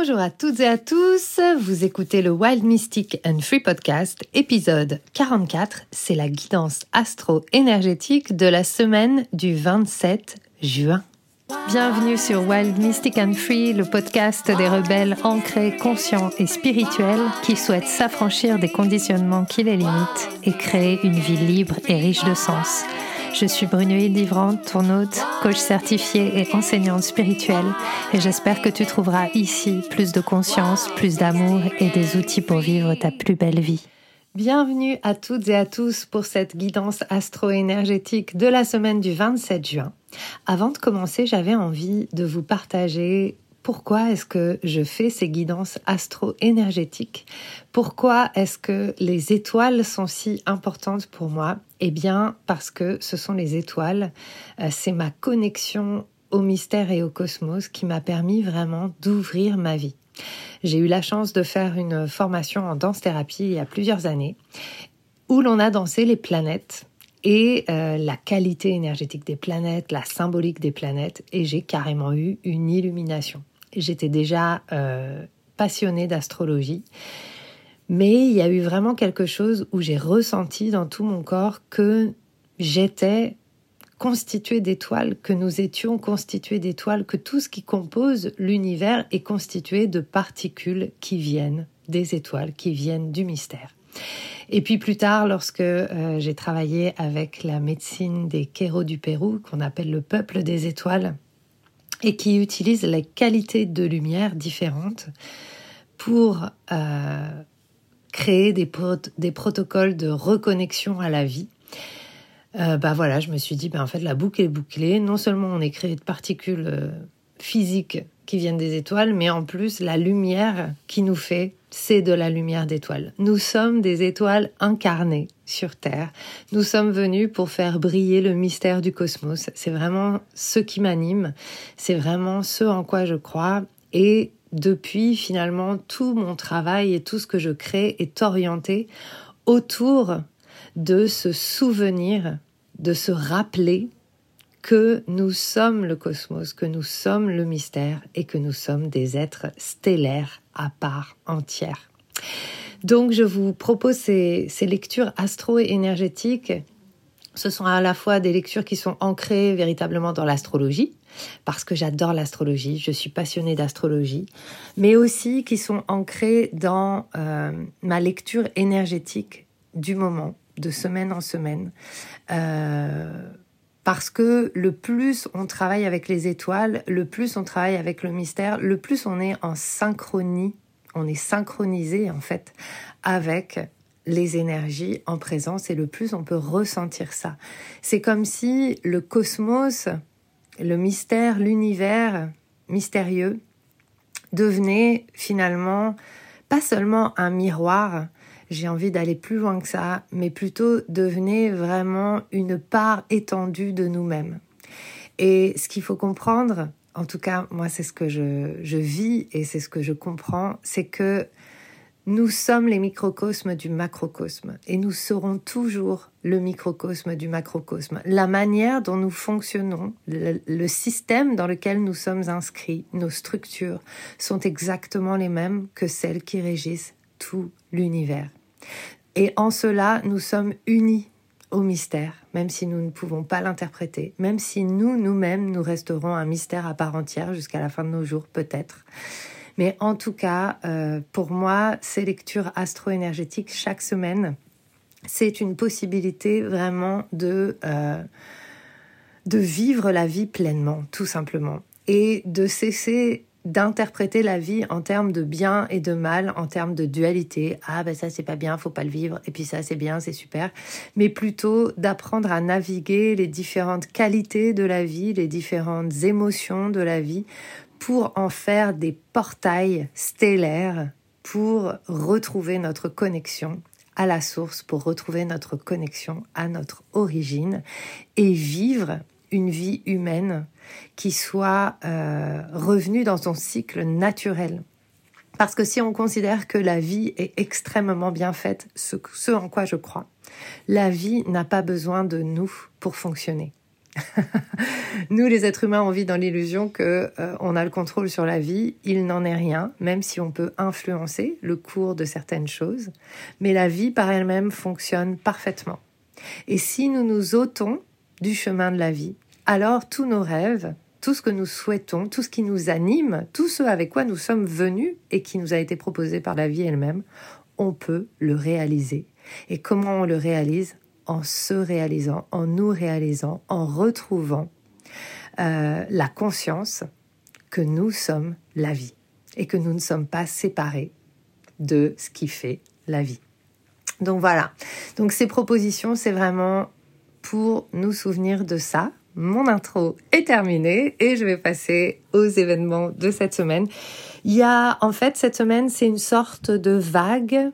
Bonjour à toutes et à tous, vous écoutez le Wild Mystic and Free Podcast, épisode 44, c'est la guidance astro-énergétique de la semaine du 27 juin. Bienvenue sur Wild Mystic and Free, le podcast des rebelles ancrés, conscients et spirituels qui souhaitent s'affranchir des conditionnements qui les limitent et créer une vie libre et riche de sens. Je suis Brunoïde Livrante, ton hôte, coach certifié et enseignante spirituelle, et j'espère que tu trouveras ici plus de conscience, plus d'amour et des outils pour vivre ta plus belle vie. Bienvenue à toutes et à tous pour cette guidance astro-énergétique de la semaine du 27 juin. Avant de commencer, j'avais envie de vous partager pourquoi est-ce que je fais ces guidances astro-énergétiques? Pourquoi est-ce que les étoiles sont si importantes pour moi? Eh bien, parce que ce sont les étoiles, euh, c'est ma connexion au mystère et au cosmos qui m'a permis vraiment d'ouvrir ma vie. J'ai eu la chance de faire une formation en danse-thérapie il y a plusieurs années où l'on a dansé les planètes et euh, la qualité énergétique des planètes, la symbolique des planètes, et j'ai carrément eu une illumination. J'étais déjà euh, passionnée d'astrologie, mais il y a eu vraiment quelque chose où j'ai ressenti dans tout mon corps que j'étais constituée d'étoiles, que nous étions constitués d'étoiles, que tout ce qui compose l'univers est constitué de particules qui viennent des étoiles, qui viennent du mystère. Et puis plus tard, lorsque euh, j'ai travaillé avec la médecine des Kéros du Pérou, qu'on appelle le peuple des étoiles, et qui utilise les qualités de lumière différentes pour euh, créer des, protocoles de reconnexion à la vie. Euh, bah voilà, je me suis dit, ben en fait, la boucle est bouclée. Non seulement on est créé de particules euh, physiques qui viennent des étoiles, mais en plus, la lumière qui nous fait c'est de la lumière d'étoiles. Nous sommes des étoiles incarnées sur Terre. Nous sommes venus pour faire briller le mystère du cosmos. C'est vraiment ce qui m'anime, c'est vraiment ce en quoi je crois. Et depuis, finalement, tout mon travail et tout ce que je crée est orienté autour de se souvenir, de se rappeler que nous sommes le cosmos, que nous sommes le mystère et que nous sommes des êtres stellaires à part entière. Donc je vous propose ces, lectures astro-énergétiques. Ce sont à la fois des lectures qui sont ancrées véritablement dans l'astrologie, parce que j'adore l'astrologie, je suis passionnée d'astrologie, mais aussi qui sont ancrées dans euh, ma lecture énergétique du moment, de semaine en semaine. Euh, parce que le plus on travaille avec les étoiles, le plus on travaille avec le mystère, le plus on est en synchronie, on est synchronisé en fait avec les énergies en présence et le plus on peut ressentir ça. C'est comme si le cosmos, le mystère, l'univers mystérieux devenait finalement pas seulement un miroir, j'ai envie d'aller plus loin que ça, mais plutôt devenir vraiment une part étendue de nous-mêmes. Et ce qu'il faut comprendre, en tout cas moi c'est ce que je, je vis et c'est ce que je comprends, c'est que nous sommes les microcosmes du macrocosme et nous serons toujours le microcosme du macrocosme. La manière dont nous fonctionnons, le, système dans lequel nous sommes inscrits, nos structures sont exactement les mêmes que celles qui régissent tout l'univers. Et en cela, nous sommes unis au mystère, même si nous ne pouvons pas l'interpréter, même si nous, nous-mêmes, nous resterons un mystère à part entière jusqu'à la fin de nos jours, peut-être. Mais en tout cas, euh, pour moi, ces lectures astro-énergétiques chaque semaine, c'est une possibilité vraiment de, euh, de vivre la vie pleinement, tout simplement, et de cesser d'interpréter la vie en termes de bien et de mal, en termes de dualité. Ah ben ça c'est pas bien, faut pas le vivre, et puis ça c'est bien, c'est super. Mais plutôt d'apprendre à naviguer les différentes qualités de la vie, les différentes émotions de la vie, pour en faire des portails stellaires pour retrouver notre connexion à la source, pour retrouver notre connexion à notre origine et vivre une vie humaine qui soit euh, revenue dans son cycle naturel. Parce que si on considère que la vie est extrêmement bien faite, ce, ce en quoi je crois, la vie n'a pas besoin de nous pour fonctionner. Nous, les êtres humains, on vit dans l'illusion que euh, on a le contrôle sur la vie. Il n'en est rien, même si on peut influencer le cours de certaines choses. Mais la vie par elle-même fonctionne parfaitement. Et si nous nous ôtons du chemin de la vie, alors tous nos rêves, tout ce que nous souhaitons, tout ce qui nous anime, tout ce avec quoi nous sommes venus et qui nous a été proposé par la vie elle-même, on peut le réaliser. Et comment on le réalise? En se réalisant, en nous réalisant, en retrouvant euh, la conscience que nous sommes la vie et que nous ne sommes pas séparés de ce qui fait la vie. Donc voilà. Donc ces propositions, c'est vraiment pour nous souvenir de ça. Mon intro est terminée et je vais passer aux événements de cette semaine. Il y a en fait cette semaine, c'est une sorte de vague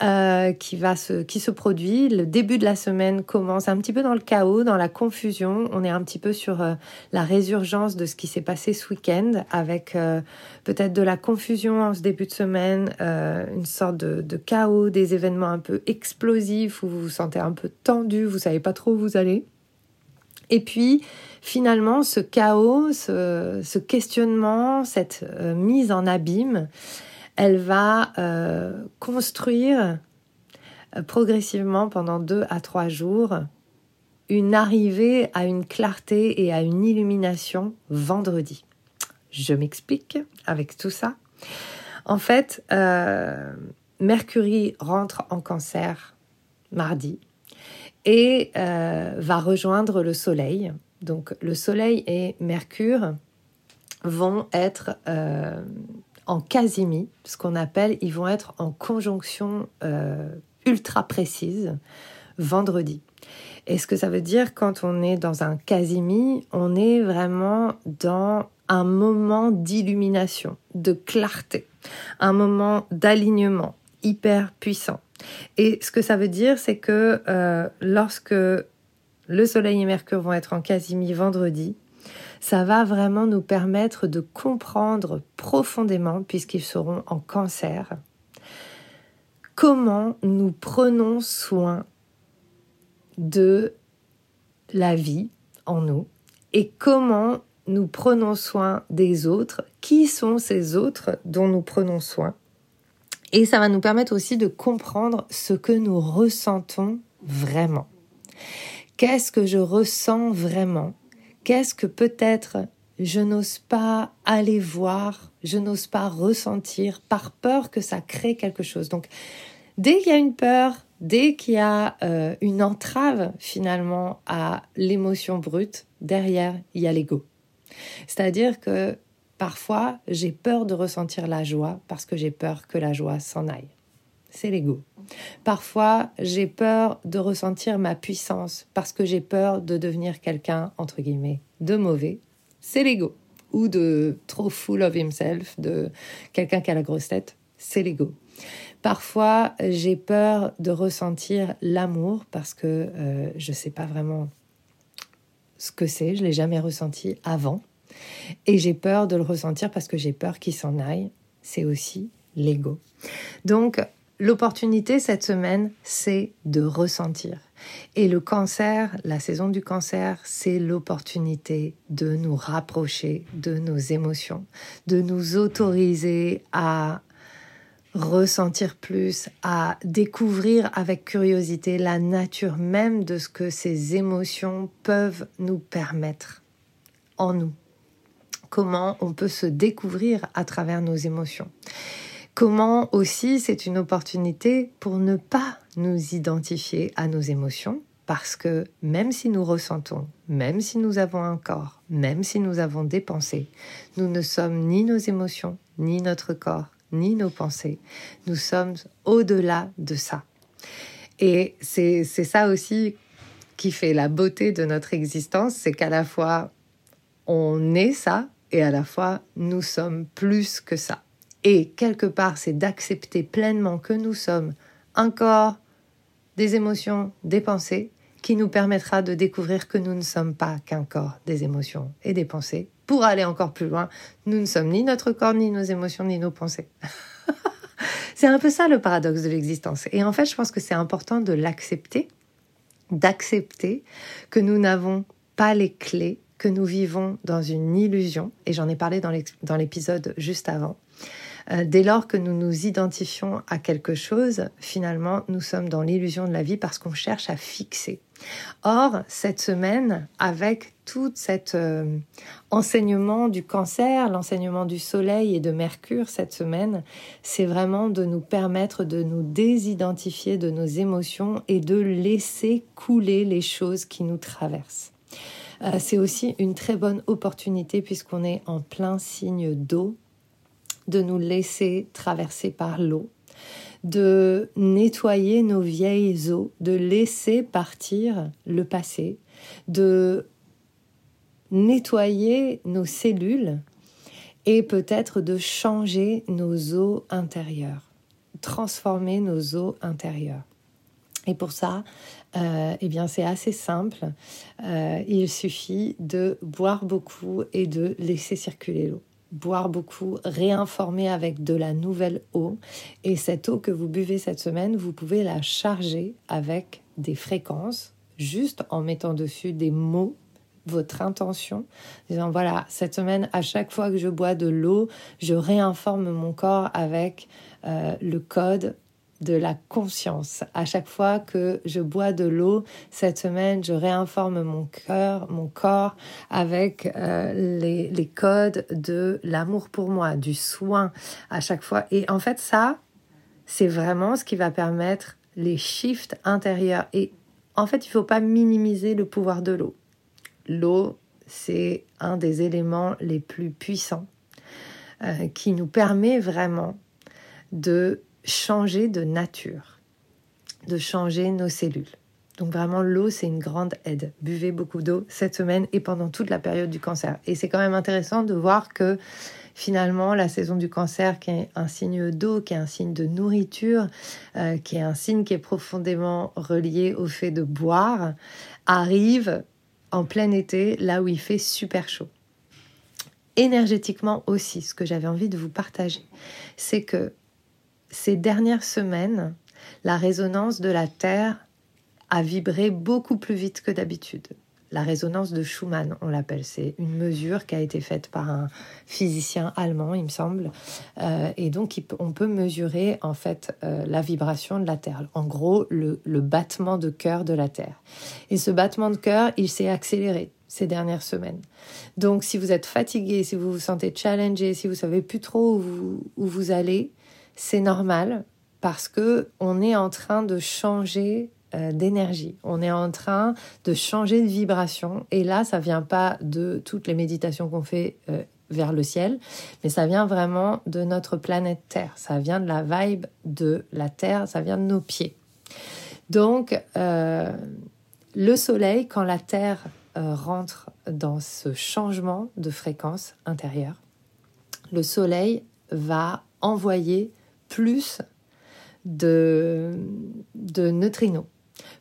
euh, qui va se qui se produit. Le début de la semaine commence un petit peu dans le chaos, dans la confusion. On est un petit peu sur euh, la résurgence de ce qui s'est passé ce week-end, avec euh, peut-être de la confusion en ce début de semaine, une sorte de, de, chaos, des événements un peu explosifs où vous vous sentez un peu tendu, vous savez pas trop où vous allez. Et puis finalement, ce chaos, ce, ce questionnement, cette mise en abîme, elle va euh, construire euh, progressivement pendant deux à trois jours une arrivée à une clarté et à une illumination vendredi. Je m'explique avec tout ça. En fait, euh, Mercury rentre en cancer mardi et va rejoindre le Soleil. Donc le Soleil et Mercure vont être en casimie, ce qu'on appelle, ils vont être en conjonction euh, ultra précise vendredi. Et ce que ça veut dire quand on est dans un casimie, on est vraiment dans un moment d'illumination, de clarté, un moment d'alignement hyper puissant. Et ce que ça veut dire, c'est que euh, lorsque le Soleil et Mercure vont être en casimie vendredi, ça va vraiment nous permettre de comprendre profondément, puisqu'ils seront en cancer, comment nous prenons soin de la vie en nous et comment nous prenons soin des autres, qui sont ces autres dont nous prenons soin. Et ça va nous permettre aussi de comprendre ce que nous ressentons vraiment. Qu'est-ce que je ressens vraiment? Qu'est-ce que peut-être je n'ose pas aller voir, je n'ose pas ressentir par peur que ça crée quelque chose. Donc, dès qu'il y a une peur, dès qu'il y a euh, une entrave finalement à l'émotion brute, derrière, il y a l'ego. C'est-à-dire que parfois, j'ai peur de ressentir la joie parce que j'ai peur que la joie s'en aille c'est l'ego. Parfois, j'ai peur de ressentir ma puissance parce que j'ai peur de devenir quelqu'un, entre guillemets, de mauvais. C'est l'ego. Ou de trop full of himself, de quelqu'un qui a la grosse tête. C'est l'ego. Parfois, j'ai peur de ressentir l'amour parce que euh, je ne sais pas vraiment ce que c'est, je l'ai jamais ressenti avant. Et j'ai peur de le ressentir parce que j'ai peur qu'il s'en aille. C'est aussi l'ego. Donc, L'opportunité cette semaine, c'est de ressentir. Et le cancer, la saison du cancer, c'est l'opportunité de nous rapprocher de nos émotions, de nous autoriser à ressentir plus, à découvrir avec curiosité la nature même de ce que ces émotions peuvent nous permettre en nous. Comment on peut se découvrir à travers nos émotions. Comment aussi c'est une opportunité pour ne pas nous identifier à nos émotions parce que même si nous ressentons, même si nous avons un corps, même si nous avons des pensées, nous ne sommes ni nos émotions, ni notre corps, ni nos pensées. Nous sommes au-delà de ça. Et c'est ça aussi qui fait la beauté de notre existence, c'est qu'à la fois on est ça et à la fois nous sommes plus que ça. Et quelque part, c'est d'accepter pleinement que nous sommes un corps, des émotions, des pensées, qui nous permettra de découvrir que nous ne sommes pas qu'un corps, des émotions et des pensées. Pour aller encore plus loin, nous ne sommes ni notre corps, ni nos émotions, ni nos pensées. c'est un peu ça le paradoxe de l'existence. Et en fait, je pense que c'est important de l'accepter, d'accepter que nous n'avons pas les clés, que nous vivons dans une illusion, et j'en ai parlé dans l'épisode juste avant. Euh, dès lors que nous nous identifions à quelque chose, finalement, nous sommes dans l'illusion de la vie parce qu'on cherche à fixer. Or, cette semaine, avec tout cet euh, enseignement du cancer, l'enseignement du soleil et de Mercure cette semaine, c'est vraiment de nous permettre de nous désidentifier de nos émotions et de laisser couler les choses qui nous traversent. Euh, c'est aussi une très bonne opportunité puisqu'on est en plein signe d'eau de nous laisser traverser par l'eau, de nettoyer nos vieilles eaux, de laisser partir le passé, de nettoyer nos cellules et peut-être de changer nos eaux intérieures, transformer nos eaux intérieures. Et pour ça, euh, eh bien, c'est assez simple. Euh, il suffit de boire beaucoup et de laisser circuler l'eau boire beaucoup, réinformer avec de la nouvelle eau. Et cette eau que vous buvez cette semaine, vous pouvez la charger avec des fréquences, juste en mettant dessus des mots votre intention, disant voilà, cette semaine, à chaque fois que je bois de l'eau, je réinforme mon corps avec euh, le code de la conscience. À chaque fois que je bois de l'eau, cette semaine, je réinforme mon cœur, mon corps avec euh, les, les codes de l'amour pour moi, du soin à chaque fois. Et en fait, ça, c'est vraiment ce qui va permettre les shifts intérieurs. Et en fait, il ne faut pas minimiser le pouvoir de l'eau. L'eau, c'est un des éléments les plus puissants euh, qui nous permet vraiment de changer de nature, de changer nos cellules. Donc vraiment, l'eau, c'est une grande aide. Buvez beaucoup d'eau cette semaine et pendant toute la période du cancer. Et c'est quand même intéressant de voir que finalement, la saison du cancer, qui est un signe d'eau, qui est un signe de nourriture, euh, qui est un signe qui est profondément relié au fait de boire, arrive en plein été, là où il fait super chaud. Énergétiquement aussi, ce que j'avais envie de vous partager, c'est que ces dernières semaines, la résonance de la Terre a vibré beaucoup plus vite que d'habitude. La résonance de Schumann, on l'appelle. C'est une mesure qui a été faite par un physicien allemand, il me semble. Euh, et donc, on peut mesurer en fait euh, la vibration de la Terre. En gros, le, battement de cœur de la Terre. Et ce battement de cœur, il s'est accéléré ces dernières semaines. Donc, si vous êtes fatigué, si vous vous sentez challengé, si vous savez plus trop où vous allez, c'est normal parce que on est en train de changer euh, d'énergie. On est en train de changer de vibration. Et là, ça vient pas de toutes les méditations qu'on fait euh, vers le ciel, mais ça vient vraiment de notre planète Terre. Ça vient de la vibe de la Terre, ça vient de nos pieds. Donc, euh, le Soleil, quand la Terre rentre dans ce changement de fréquence intérieure, le Soleil va envoyer plus de, de neutrinos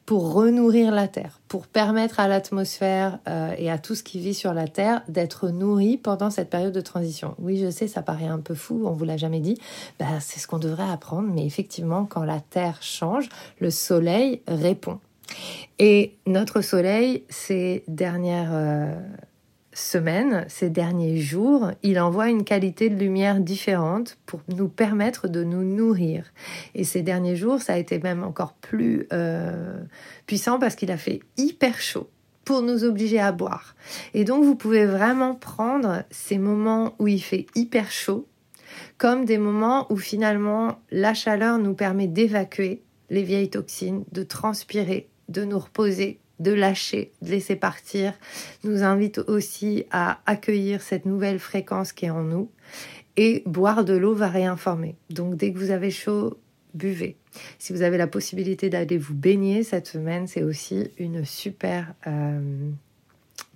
pour renourrir la Terre, pour permettre à l'atmosphère euh, et à tout ce qui vit sur la Terre d'être nourri pendant cette période de transition. Oui, je sais, ça paraît un peu fou, on vous l'a jamais dit. Ben, c'est ce qu'on devrait apprendre, mais effectivement, quand la Terre change, le Soleil répond. Et notre Soleil, ces dernières euh, semaines, ces derniers jours, il envoie une qualité de lumière différente pour nous permettre de nous nourrir. Et ces derniers jours, ça a été même encore plus euh, puissant parce qu'il a fait hyper chaud pour nous obliger à boire. Et donc, vous pouvez vraiment prendre ces moments où il fait hyper chaud comme des moments où finalement la chaleur nous permet d'évacuer les vieilles toxines, de transpirer, de nous reposer, de lâcher, de laisser partir, nous invite aussi à accueillir cette nouvelle fréquence qui est en nous. Et boire de l'eau va réinformer. Donc dès que vous avez chaud, buvez. Si vous avez la possibilité d'aller vous baigner cette semaine, c'est aussi une super, euh,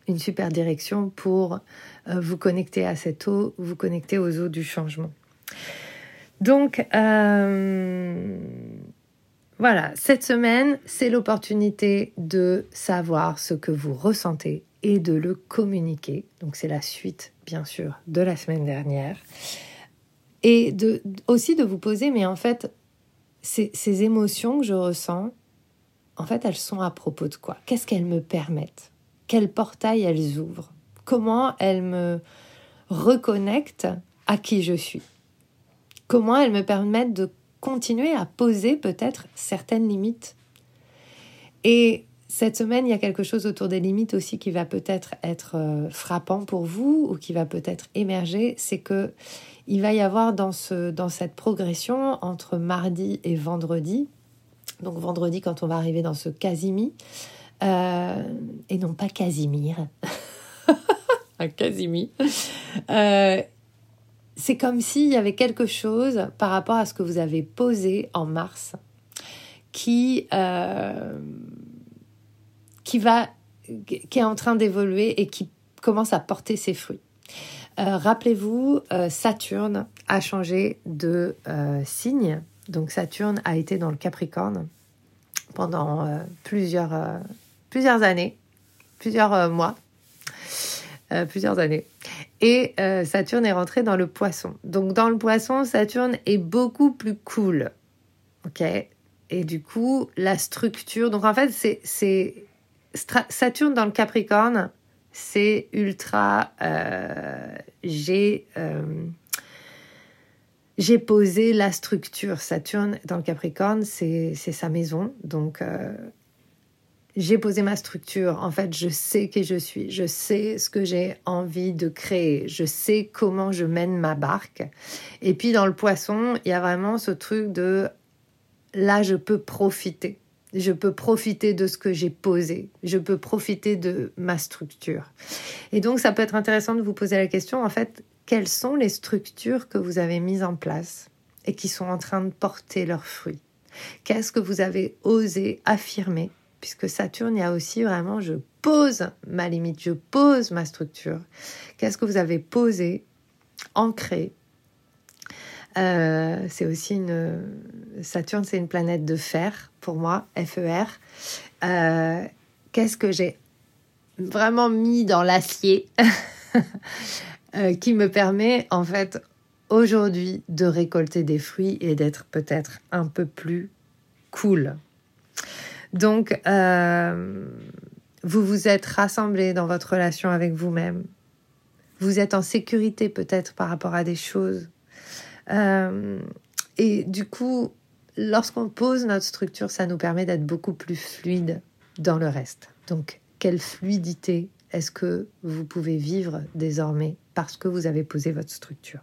une super direction pour euh, vous connecter à cette eau, vous connecter aux eaux du changement. Donc, euh, voilà, cette semaine, c'est l'opportunité de savoir ce que vous ressentez et de le communiquer. Donc c'est la suite, bien sûr, de la semaine dernière. Et de, aussi de vous poser, mais en fait, ces, ces émotions que je ressens, en fait, elles sont à propos de quoi? Qu'est-ce qu'elles me permettent? Quel portail elles ouvrent, comment elles me reconnectent à qui je suis, comment elles me permettent de continuer à poser peut-être certaines limites. Et cette semaine, il y a quelque chose autour des limites aussi qui va peut-être être, euh, frappant pour vous ou qui va peut-être émerger, c'est que il va y avoir dans, ce, dans cette progression entre mardi et vendredi, donc vendredi quand on va arriver dans ce Casimi, euh, et non pas Casimir, un Casimi, euh, c'est comme s'il y avait quelque chose par rapport à ce que vous avez posé en mars qui qui va qui est en train d'évoluer et qui commence à porter ses fruits. Euh, rappelez-vous, euh, Saturne a changé de euh, signe. Donc Saturne a été dans le Capricorne pendant plusieurs, plusieurs années, plusieurs mois, plusieurs années. Et Saturne est rentré dans le poisson. Donc dans le poisson, Saturne est beaucoup plus cool. OK? Et du coup, la structure... Donc en fait, c'est Saturne dans le Capricorne, c'est ultra. Euh, j'ai euh, j'ai posé la structure. Saturne dans le Capricorne, c'est sa maison. Donc, euh, j'ai posé ma structure. En fait, je sais qui je suis. Je sais ce que j'ai envie de créer. Je sais comment je mène ma barque. Et puis, dans le poisson, il y a vraiment ce truc de là, je peux profiter je peux profiter de ce que j'ai posé, je peux profiter de ma structure. Et donc ça peut être intéressant de vous poser la question, en fait, quelles sont les structures que vous avez mises en place et qui sont en train de porter leurs fruits? Qu'est-ce que vous avez osé affirmer Puisque Saturne, il y a aussi vraiment, je pose ma limite, je pose ma structure. Qu'est-ce que vous avez posé, ancré? Euh, c'est aussi une. Saturne, c'est une planète de fer pour moi, FER. Euh, Qu'est-ce que j'ai vraiment mis dans l'acier? Euh, qui me permet en fait aujourd'hui de récolter des fruits et d'être peut-être un peu plus cool. Donc, euh, vous vous êtes rassemblés dans votre relation avec vous-même. Vous êtes en sécurité peut-être par rapport à des choses euh, et du coup, lorsqu'on pose notre structure, ça nous permet d'être beaucoup plus fluide dans le reste. Donc, quelle fluidité est-ce que vous pouvez vivre désormais parce que vous avez posé votre structure?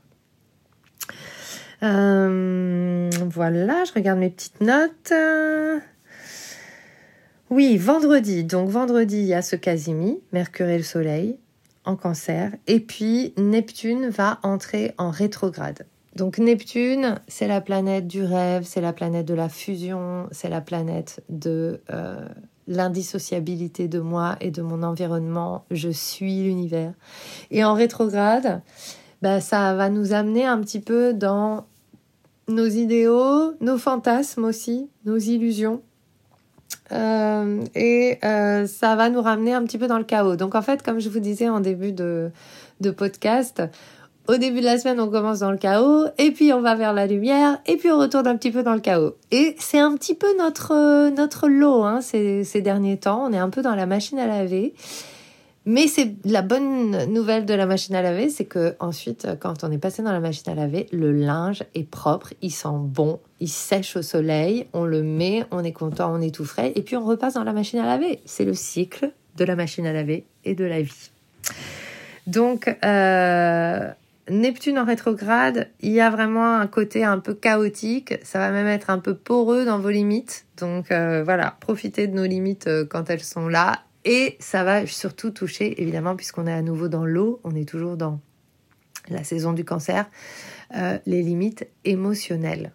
Euh, Voilà, je regarde mes petites notes. Oui, vendredi. Donc vendredi, il y a ce Casimi, Mercure et le Soleil en cancer. Et puis Neptune va entrer en rétrograde. Donc Neptune, c'est la planète du rêve, c'est la planète de la fusion, c'est la planète de euh, l'indissociabilité de moi et de mon environnement. Je suis l'univers. Et en rétrograde, bah, ça va nous amener un petit peu dans nos idéaux, nos fantasmes aussi, nos illusions. Euh, et euh, ça va nous ramener un petit peu dans le chaos. Donc en fait, comme je vous disais en début de, podcast, au début de la semaine, on commence dans le chaos, et puis on va vers la lumière, et puis on retourne un petit peu dans le chaos. Et c'est un petit peu notre, euh, notre lot hein, ces derniers temps. On est un peu dans la machine à laver. Mais c'est la bonne nouvelle de la machine à laver, c'est que ensuite, quand on est passé dans la machine à laver, le linge est propre, il sent bon, il sèche au soleil, on le met, on est content, on est tout frais, et puis on repasse dans la machine à laver. C'est le cycle de la machine à laver et de la vie. Donc, euh, Neptune en rétrograde, il y a vraiment un côté un peu chaotique, ça va même être un peu poreux dans vos limites. Donc euh, voilà, profitez de nos limites euh, quand elles sont là. Et ça va surtout toucher, évidemment, puisqu'on est à nouveau dans l'eau, on est toujours dans la saison du cancer, euh, les limites émotionnelles.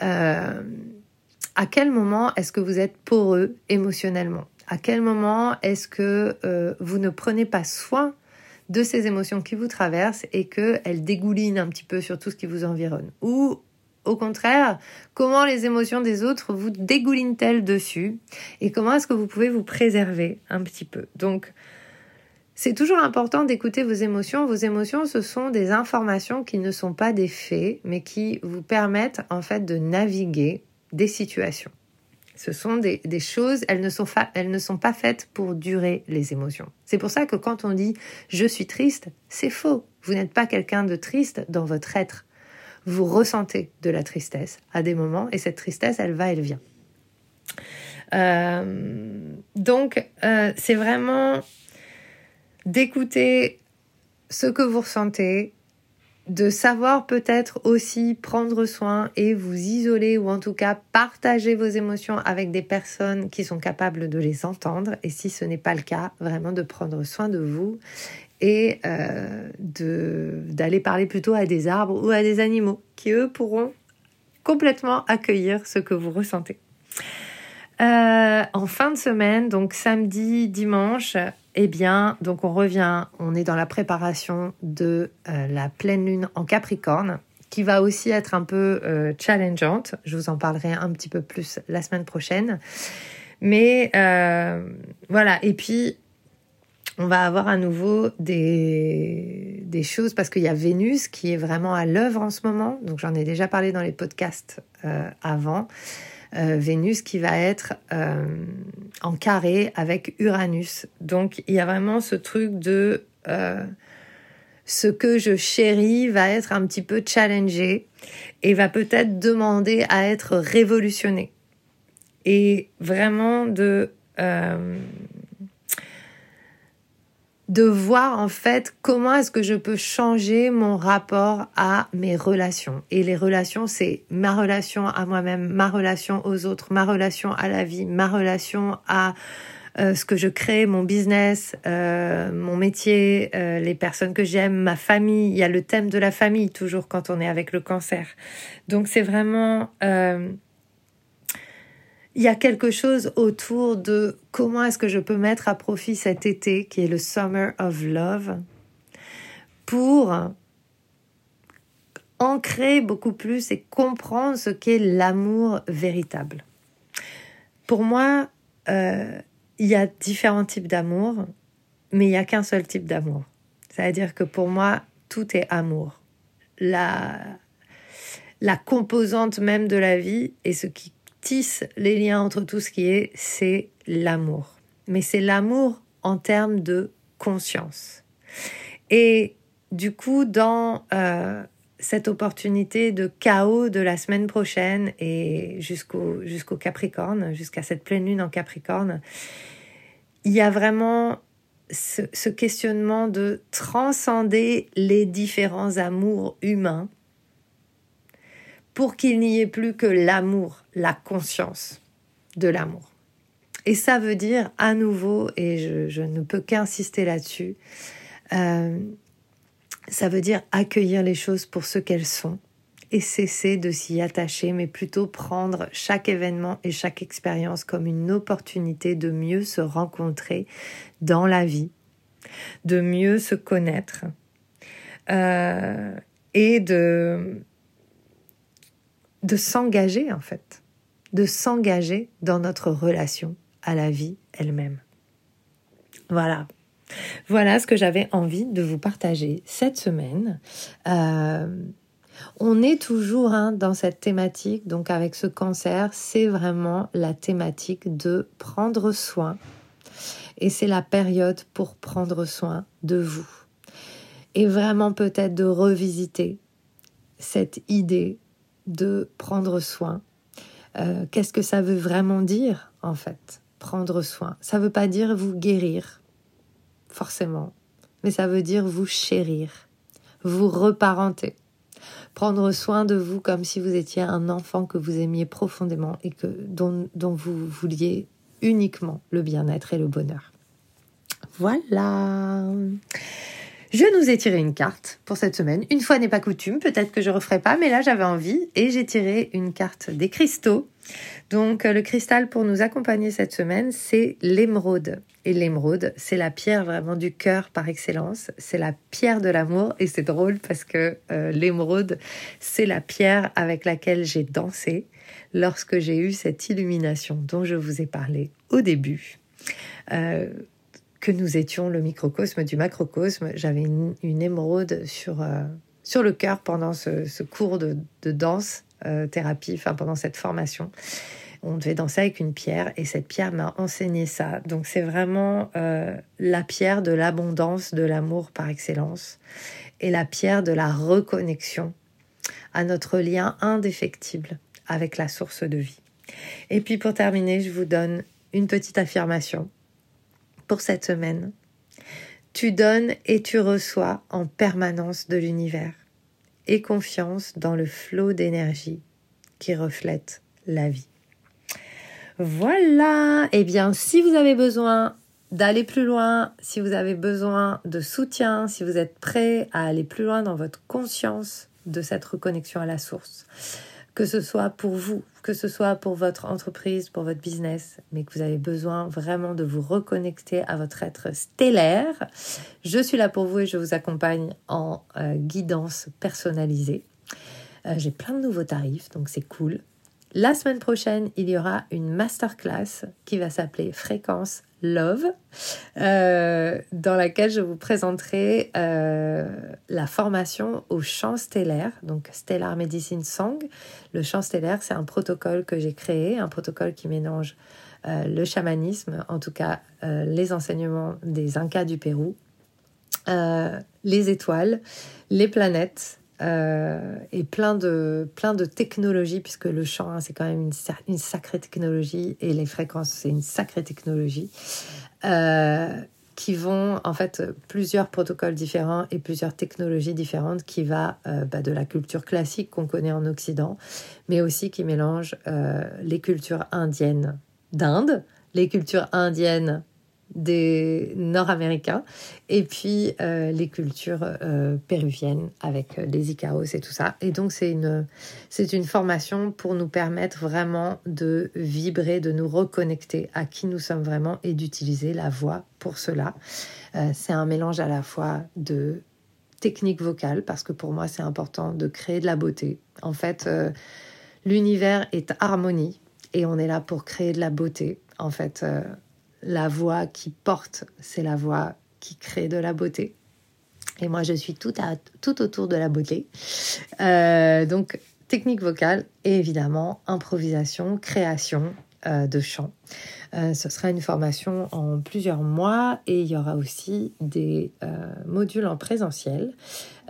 à quel moment est-ce que vous êtes poreux émotionnellement? À quel moment est-ce que vous ne prenez pas soin de ces émotions qui vous traversent et qu'elles dégoulinent un petit peu sur tout ce qui vous environne? Au contraire, comment les émotions des autres vous dégoulinent-elles dessus et comment est-ce que vous pouvez vous préserver un petit peu? Donc, c'est toujours important d'écouter vos émotions. Vos émotions, ce sont des informations qui ne sont pas des faits, mais qui vous permettent en fait de naviguer des situations. Ce sont des, choses, elles ne, sont pas faites pour durer les émotions. C'est pour ça que quand on dit je suis triste, c'est faux. Vous n'êtes pas quelqu'un de triste dans votre être. Vous ressentez de la tristesse à des moments et cette tristesse, elle va, elle vient. Euh, donc, euh, c'est vraiment d'écouter ce que vous ressentez, de savoir peut-être aussi prendre soin et vous isoler ou en tout cas partager vos émotions avec des personnes qui sont capables de les entendre et si ce n'est pas le cas, vraiment de prendre soin de vous et euh, d'aller parler plutôt à des arbres ou à des animaux qui eux pourront complètement accueillir ce que vous ressentez. Euh, en fin de semaine, donc samedi, dimanche, eh bien, donc on revient, on est dans la préparation de euh, la pleine lune en Capricorne, qui va aussi être un peu euh, challengeante. Je vous en parlerai un petit peu plus la semaine prochaine. Mais voilà, et puis on va avoir à nouveau des, choses parce qu'il y a Vénus qui est vraiment à l'œuvre en ce moment. Donc j'en ai déjà parlé dans les podcasts avant. Euh, Vénus qui va être euh, en carré avec Uranus. Donc il y a vraiment ce truc de euh, ce que je chéris va être un petit peu challengé et va peut-être demander à être révolutionné. Et vraiment de de voir en fait comment est-ce que je peux changer mon rapport à mes relations. Et les relations, c'est ma relation à moi-même, ma relation aux autres, ma relation à la vie, ma relation à euh, ce que je crée, mon business, euh, mon métier, euh, les personnes que j'aime, ma famille. Il y a le thème de la famille toujours quand on est avec le cancer. Donc c'est vraiment il y a quelque chose autour de comment est-ce que je peux mettre à profit cet été qui est le Summer of Love pour ancrer beaucoup plus et comprendre ce qu'est l'amour véritable. Pour moi, euh, il y a différents types d'amour, mais il n'y a qu'un seul type d'amour. C'est-à-dire que pour moi, tout est amour. La, la composante même de la vie et ce qui tisse les liens entre tout ce qui est, c'est l'amour. Mais c'est l'amour en termes de conscience. Et du coup, dans euh, cette opportunité de chaos de la semaine prochaine et jusqu'au Capricorne, jusqu'à cette pleine lune en Capricorne, il y a vraiment ce questionnement de transcender les différents amours humains pour qu'il n'y ait plus que l'amour, la conscience de l'amour. Et ça veut dire à nouveau, et je, ne peux qu'insister là-dessus, euh, ça veut dire accueillir les choses pour ce qu'elles sont et cesser de s'y attacher, mais plutôt prendre chaque événement et chaque expérience comme une opportunité de mieux se rencontrer dans la vie, de mieux se connaître euh, et de de s'engager en fait, de s'engager dans notre relation à la vie elle-même. Voilà. Voilà ce que j'avais envie de vous partager cette semaine. Euh, on est toujours hein, dans cette thématique, donc avec ce cancer, c'est vraiment la thématique de prendre soin. Et c'est la période pour prendre soin de vous. Et vraiment peut-être de revisiter cette idée de prendre soin. Euh, qu'est-ce que ça veut vraiment dire, en fait, prendre soin? Ça ne veut pas dire vous guérir, forcément, mais ça veut dire vous chérir, vous reparenter, prendre soin de vous comme si vous étiez un enfant que vous aimiez profondément et que, dont, dont vous vouliez uniquement le bien-être et le bonheur. Voilà. Je nous ai tiré une carte pour cette semaine. Une fois n'est pas coutume, peut-être que je referai pas, mais là j'avais envie et j'ai tiré une carte des cristaux. Donc euh, le cristal pour nous accompagner cette semaine, c'est l'émeraude. Et l'émeraude, c'est la pierre vraiment du cœur par excellence. C'est la pierre de l'amour et c'est drôle parce que euh, l'émeraude, c'est la pierre avec laquelle j'ai dansé lorsque j'ai eu cette illumination dont je vous ai parlé au début. Euh, que nous étions le microcosme du macrocosme. J'avais une, émeraude sur, euh, sur le cœur pendant ce, cours de, danse euh, thérapie, enfin pendant cette formation. On devait danser avec une pierre et cette pierre m'a enseigné ça. Donc c'est vraiment euh, la pierre de l'abondance, de l'amour par excellence et la pierre de la reconnexion à notre lien indéfectible avec la source de vie. Et puis pour terminer, je vous donne une petite affirmation cette semaine. Tu donnes et tu reçois en permanence de l'univers et confiance dans le flot d'énergie qui reflète la vie. Voilà, eh bien si vous avez besoin d'aller plus loin, si vous avez besoin de soutien, si vous êtes prêt à aller plus loin dans votre conscience de cette reconnexion à la source, que ce soit pour vous, que ce soit pour votre entreprise, pour votre business, mais que vous avez besoin vraiment de vous reconnecter à votre être stellaire, je suis là pour vous et je vous accompagne en euh, guidance personnalisée. Euh, j'ai plein de nouveaux tarifs, donc c'est cool. La semaine prochaine, il y aura une masterclass qui va s'appeler Fréquence Love, euh, dans laquelle je vous présenterai euh, la formation au chant stellaire, donc Stellar Medicine Song. Le chant stellaire, c'est un protocole que j'ai créé, un protocole qui mélange euh, le chamanisme, en tout cas les enseignements des Incas du Pérou, les étoiles, les planètes, euh, et plein de, plein de technologies, puisque le chant, hein, c'est quand même une, sacrée technologie, et les fréquences, c'est une sacrée technologie, euh, qui vont, en fait, plusieurs protocoles différents et plusieurs technologies différentes qui va euh, bah, de la culture classique qu'on connaît en Occident, mais aussi qui mélange les cultures indiennes d'Inde, les cultures indiennes des Nord-Américains et puis euh, les cultures euh, péruviennes avec euh, les Icaos et tout ça. Et donc c'est une, une formation pour nous permettre vraiment de vibrer, de nous reconnecter à qui nous sommes vraiment et d'utiliser la voix pour cela. c'est un mélange à la fois de technique vocale parce que pour moi c'est important de créer de la beauté. En fait, l'univers est harmonie et on est là pour créer de la beauté. En fait, la voix qui porte, c'est la voix qui crée de la beauté. Et moi, je suis tout, à, tout autour de la beauté. Euh, donc, technique vocale et évidemment improvisation, création de chant. Euh, ce sera une formation en plusieurs mois et il y aura aussi des modules en présentiel.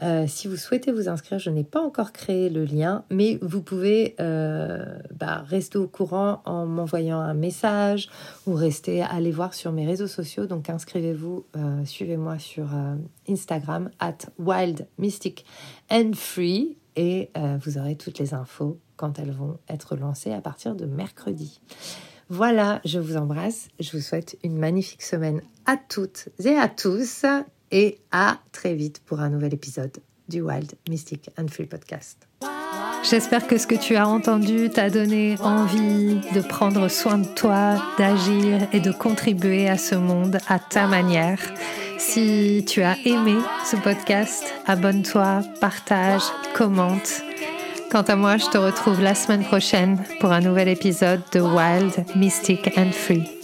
Euh, si vous souhaitez vous inscrire, je n'ai pas encore créé le lien, mais vous pouvez euh, bah, rester au courant en m'envoyant un message ou rester aller voir sur mes réseaux sociaux. Donc inscrivez-vous, euh, suivez-moi sur Instagram at wild mystic and free et vous aurez toutes les infos quand elles vont être lancées à partir de mercredi. Voilà, je vous embrasse. Je vous souhaite une magnifique semaine à toutes et à tous et à très vite pour un nouvel épisode du Wild Mystic and Free Podcast. J'espère que ce que tu as entendu t'a donné envie de prendre soin de toi, d'agir et de contribuer à ce monde à ta manière. Si tu as aimé ce podcast, abonne-toi, partage, commente. Quant à moi, je te retrouve la semaine prochaine pour un nouvel épisode de Wild, Mystic and Free.